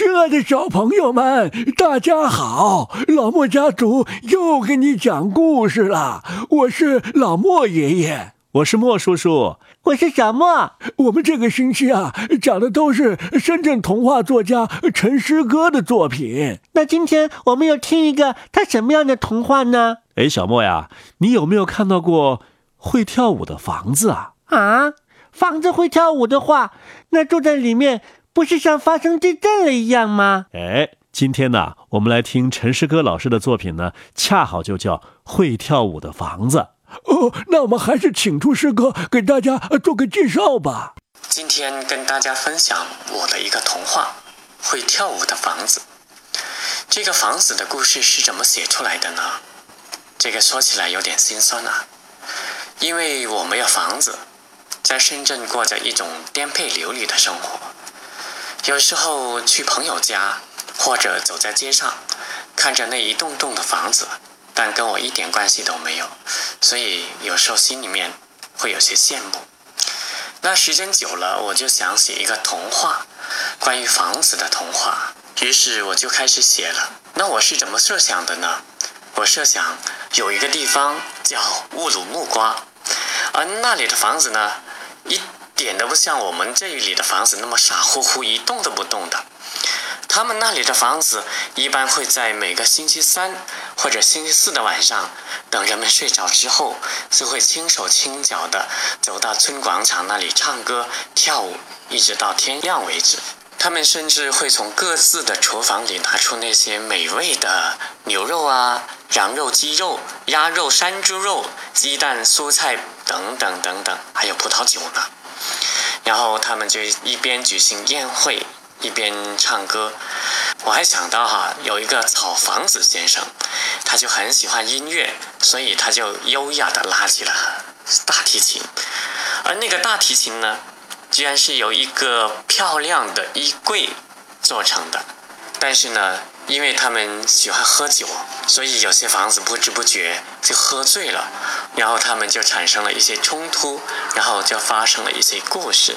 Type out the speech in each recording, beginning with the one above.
亲爱的小朋友们，大家好！老莫家族又给你讲故事了。我是老莫爷爷，我是莫叔叔，我是小莫。我们这个星期啊，讲的都是深圳童话作家陈诗歌的作品。那今天我们要听一个他什么样的童话呢？哎，小莫呀，你有没有看到过会跳舞的房子啊？啊，房子会跳舞的话，那住在里面。不是像发生地震了一样吗？哎，今天呢，我们来听陈诗歌老师的作品呢，恰好就叫《会跳舞的房子》。哦，那我们还是请出诗歌给大家做个介绍吧。今天跟大家分享我的一个童话《会跳舞的房子》。这个房子的故事是怎么写出来的呢？这个说起来有点心酸啊，因为我没有房子，在深圳过着一种颠沛流离的生活。有时候去朋友家，或者走在街上，看着那一栋栋的房子，但跟我一点关系都没有，所以有时候心里面会有些羡慕。那时间久了，我就想写一个童话，关于房子的童话。于是我就开始写了。那我是怎么设想的呢？我设想有一个地方叫乌鲁木瓜，而那里的房子呢，一。一点都不像我们这里的房子那么傻乎乎一动都不动的，他们那里的房子一般会在每个星期三或者星期四的晚上，等人们睡着之后，就会轻手轻脚的走到村广场那里唱歌跳舞，一直到天亮为止。他们甚至会从各自的厨房里拿出那些美味的牛肉啊、羊肉、鸡肉、鸭肉、山猪肉、鸡蛋、蔬菜等等等等，还有葡萄酒呢。然后他们就一边举行宴会，一边唱歌。我还想到哈，有一个草房子先生，他就很喜欢音乐，所以他就优雅的拉起了大提琴。而那个大提琴呢，居然是由一个漂亮的衣柜做成的。但是呢，因为他们喜欢喝酒，所以有些房子不知不觉就喝醉了。然后他们就产生了一些冲突，然后就发生了一些故事。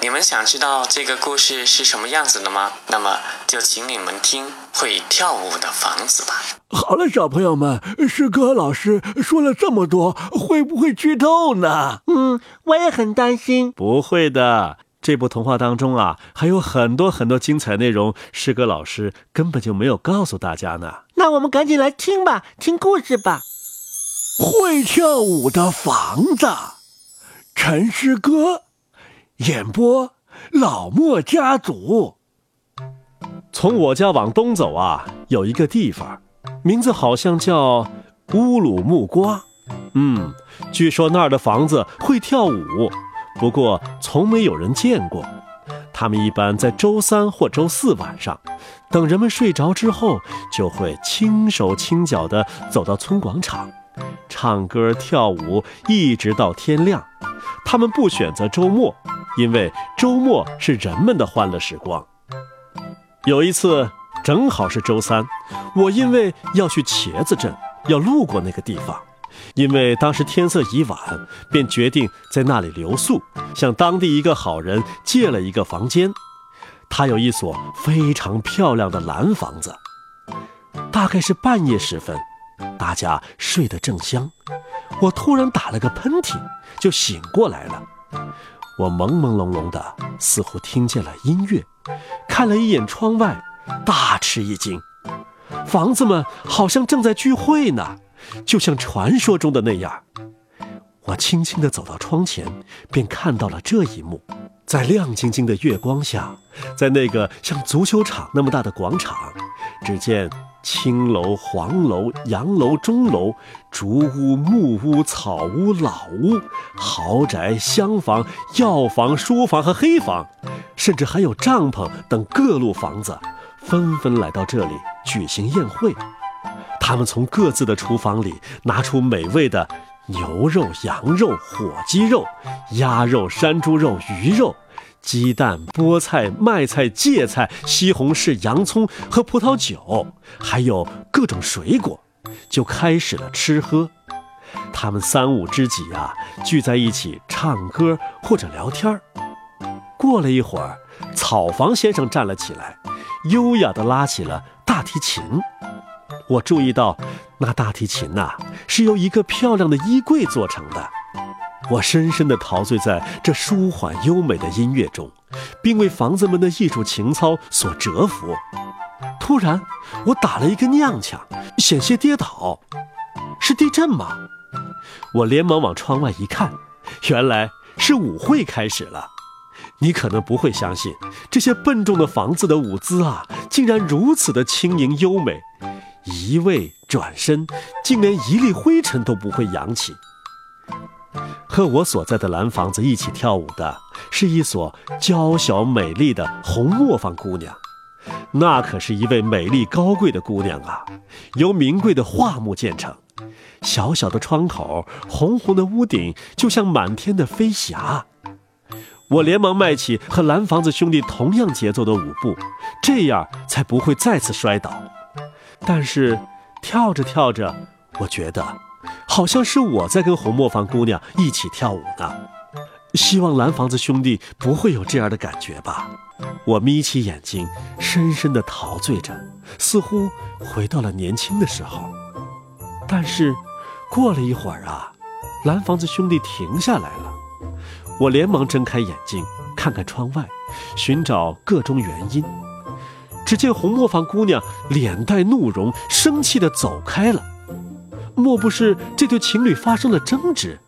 你们想知道这个故事是什么样子的吗？那么就请你们听《会跳舞的房子》吧。好了，小朋友们，诗歌老师说了这么多，会不会剧透呢？嗯，我也很担心。不会的，这部童话当中啊，还有很多很多精彩内容，诗歌老师根本就没有告诉大家呢。那我们赶紧来听吧，听故事吧。会跳舞的房子，陈诗歌演播，老莫家族。从我家往东走啊，有一个地方，名字好像叫乌鲁木瓜。嗯，据说那儿的房子会跳舞，不过从没有人见过。他们一般在周三或周四晚上，等人们睡着之后，就会轻手轻脚地走到村广场。唱歌跳舞，一直到天亮。他们不选择周末，因为周末是人们的欢乐时光。有一次，正好是周三，我因为要去茄子镇，要路过那个地方。因为当时天色已晚，便决定在那里留宿，向当地一个好人借了一个房间。他有一所非常漂亮的蓝房子。大概是半夜时分。大家睡得正香，我突然打了个喷嚏，就醒过来了。我朦朦胧胧的，似乎听见了音乐，看了一眼窗外，大吃一惊。房子们好像正在聚会呢，就像传说中的那样。我轻轻地走到窗前，便看到了这一幕：在亮晶晶的月光下，在那个像足球场那么大的广场，只见。青楼、黄楼、洋楼、钟楼、竹屋、木屋、草屋、老屋、豪宅、厢房、药房、书房和黑房，甚至还有帐篷等各路房子，纷纷来到这里举行宴会。他们从各自的厨房里拿出美味的牛肉、羊肉、火鸡肉、鸭肉、山猪肉、鱼肉。鸡蛋、菠菜、麦菜、芥菜、西红柿、洋葱和葡萄酒，还有各种水果，就开始了吃喝。他们三五知己啊，聚在一起唱歌或者聊天过了一会儿，草房先生站了起来，优雅地拉起了大提琴。我注意到，那大提琴呐，是由一个漂亮的衣柜做成的。我深深地陶醉在这舒缓优美的音乐中，并为房子们的艺术情操所折服。突然，我打了一个踉跄，险些跌倒。是地震吗？我连忙往窗外一看，原来是舞会开始了。你可能不会相信，这些笨重的房子的舞姿啊，竟然如此的轻盈优美。一位转身，竟连一粒灰尘都不会扬起。和我所在的蓝房子一起跳舞的，是一所娇小美丽的红磨坊姑娘。那可是一位美丽高贵的姑娘啊，由名贵的桦木建成，小小的窗口，红红的屋顶，就像满天的飞霞。我连忙迈起和蓝房子兄弟同样节奏的舞步，这样才不会再次摔倒。但是，跳着跳着，我觉得，好像是我在跟红磨坊姑娘一起跳舞呢。希望蓝房子兄弟不会有这样的感觉吧。我眯起眼睛，深深的陶醉着，似乎回到了年轻的时候。但是，过了一会儿啊，蓝房子兄弟停下来了。我连忙睁开眼睛，看看窗外，寻找个中原因。只见红磨坊姑娘脸带怒容，生气的走开了。莫不是这对情侣发生了争执？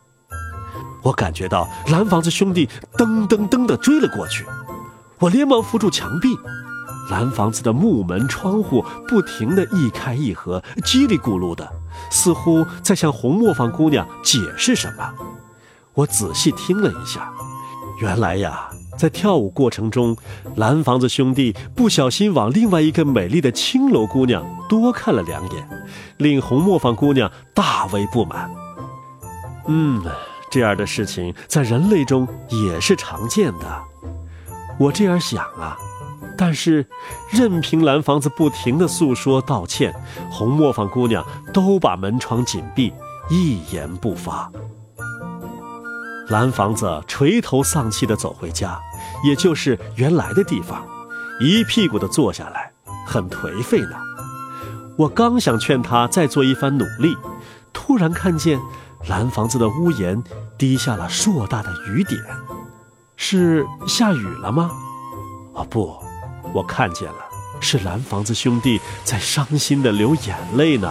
我感觉到蓝房子兄弟噔噔噔地追了过去。我连忙扶住墙壁，蓝房子的木门窗户不停地一开一合，叽里咕噜的，似乎在向红磨坊姑娘解释什么。我仔细听了一下，原来呀。在跳舞过程中，蓝房子兄弟不小心往另外一个美丽的青楼姑娘多看了两眼，令红磨坊姑娘大为不满。嗯，这样的事情在人类中也是常见的。我这样想啊，但是任凭蓝房子不停地诉说道歉，红磨坊姑娘都把门窗紧闭，一言不发。蓝房子垂头丧气地走回家，也就是原来的地方，一屁股地坐下来，很颓废呢。我刚想劝他再做一番努力，突然看见蓝房子的屋檐滴下了硕大的雨点，是下雨了吗？哦不，我看见了，是蓝房子兄弟在伤心地流眼泪呢。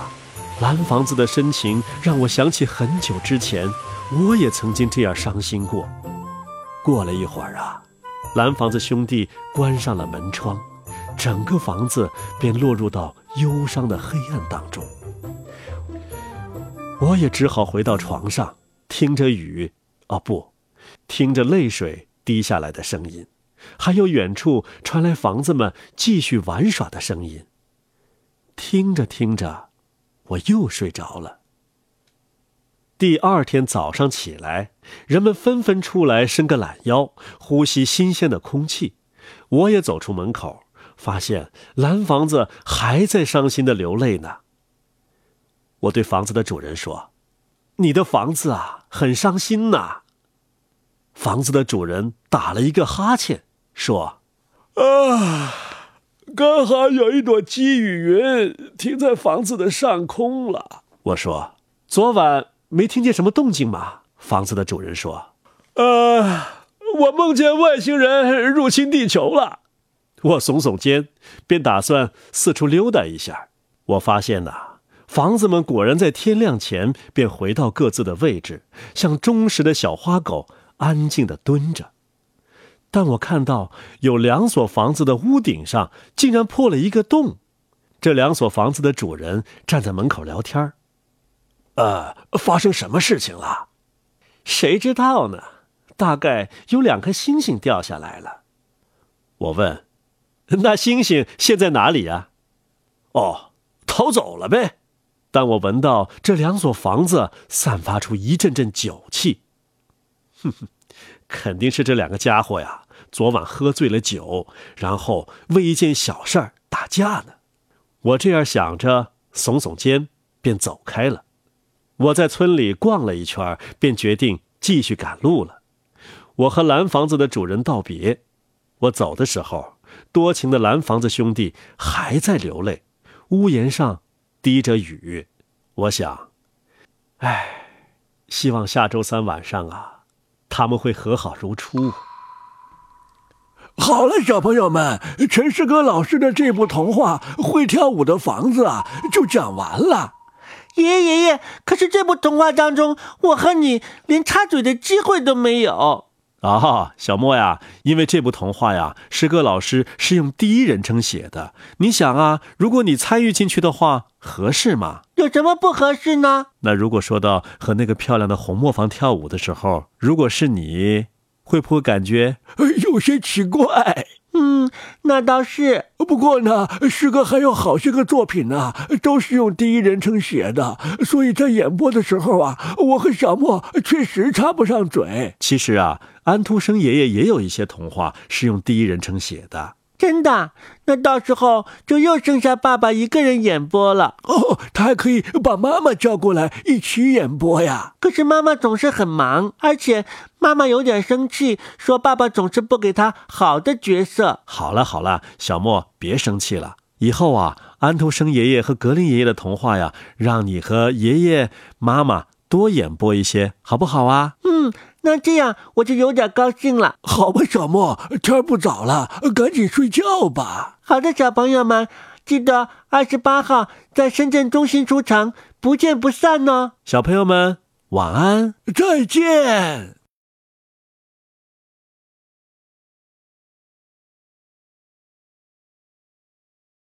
蓝房子的深情让我想起很久之前。我也曾经这样伤心过。过了一会儿啊，蓝房子兄弟关上了门窗，整个房子便落入到忧伤的黑暗当中。我也只好回到床上，听着雨，哦不，听着泪水滴下来的声音，还有远处传来房子们继续玩耍的声音。听着听着，我又睡着了。第二天早上起来，人们纷纷出来伸个懒腰，呼吸新鲜的空气。我也走出门口，发现蓝房子还在伤心的流泪呢。我对房子的主人说：“你的房子啊，很伤心呐。”房子的主人打了一个哈欠，说：“啊，刚好有一朵积雨云停在房子的上空了。”我说：“昨晚。”没听见什么动静吗？房子的主人说：“呃，我梦见外星人入侵地球了。”我耸耸肩，便打算四处溜达一下。我发现呐，房子们果然在天亮前便回到各自的位置，像忠实的小花狗，安静地蹲着。但我看到有两所房子的屋顶上竟然破了一个洞，这两所房子的主人站在门口聊天儿。呃，发生什么事情了？谁知道呢？大概有两颗星星掉下来了。我问：“那星星现在哪里呀？”哦，逃走了呗。但我闻到这两所房子散发出一阵阵酒气。哼哼，肯定是这两个家伙呀，昨晚喝醉了酒，然后为一件小事儿打架呢。我这样想着，耸耸肩，便走开了。我在村里逛了一圈，便决定继续赶路了。我和蓝房子的主人道别。我走的时候，多情的蓝房子兄弟还在流泪，屋檐上滴着雨。我想，唉，希望下周三晚上啊，他们会和好如初。好了，小朋友们，陈师哥老师的这部童话《会跳舞的房子》啊，就讲完了。爷爷爷爷，可是这部童话当中，我和你连插嘴的机会都没有。啊，小莫呀，因为这部童话呀，诗歌老师是用第一人称写的。你想啊，如果你参与进去的话，合适吗？有什么不合适呢？那如果说到和那个漂亮的红磨坊跳舞的时候，如果是你，会不会感觉有些奇怪？嗯，那倒是。不过呢，诗歌还有好些个作品呢，都是用第一人称写的，所以在演播的时候啊，我和小莫确实插不上嘴。其实啊，安徒生爷爷也有一些童话是用第一人称写的。真的？那到时候就又剩下爸爸一个人演播了。哦，他还可以把妈妈叫过来一起演播呀。可是妈妈总是很忙，而且妈妈有点生气，说爸爸总是不给他好的角色。好了好了，小莫别生气了。以后啊，安徒生爷爷和格林爷爷的童话呀，让你和爷爷妈妈多演播一些，好不好啊？嗯。那这样我就有点高兴了。好吧，小莫，天不早了，赶紧睡觉吧。好的，小朋友们，记得二十八号在深圳中心出城，不见不散哦。小朋友们，晚安，再见。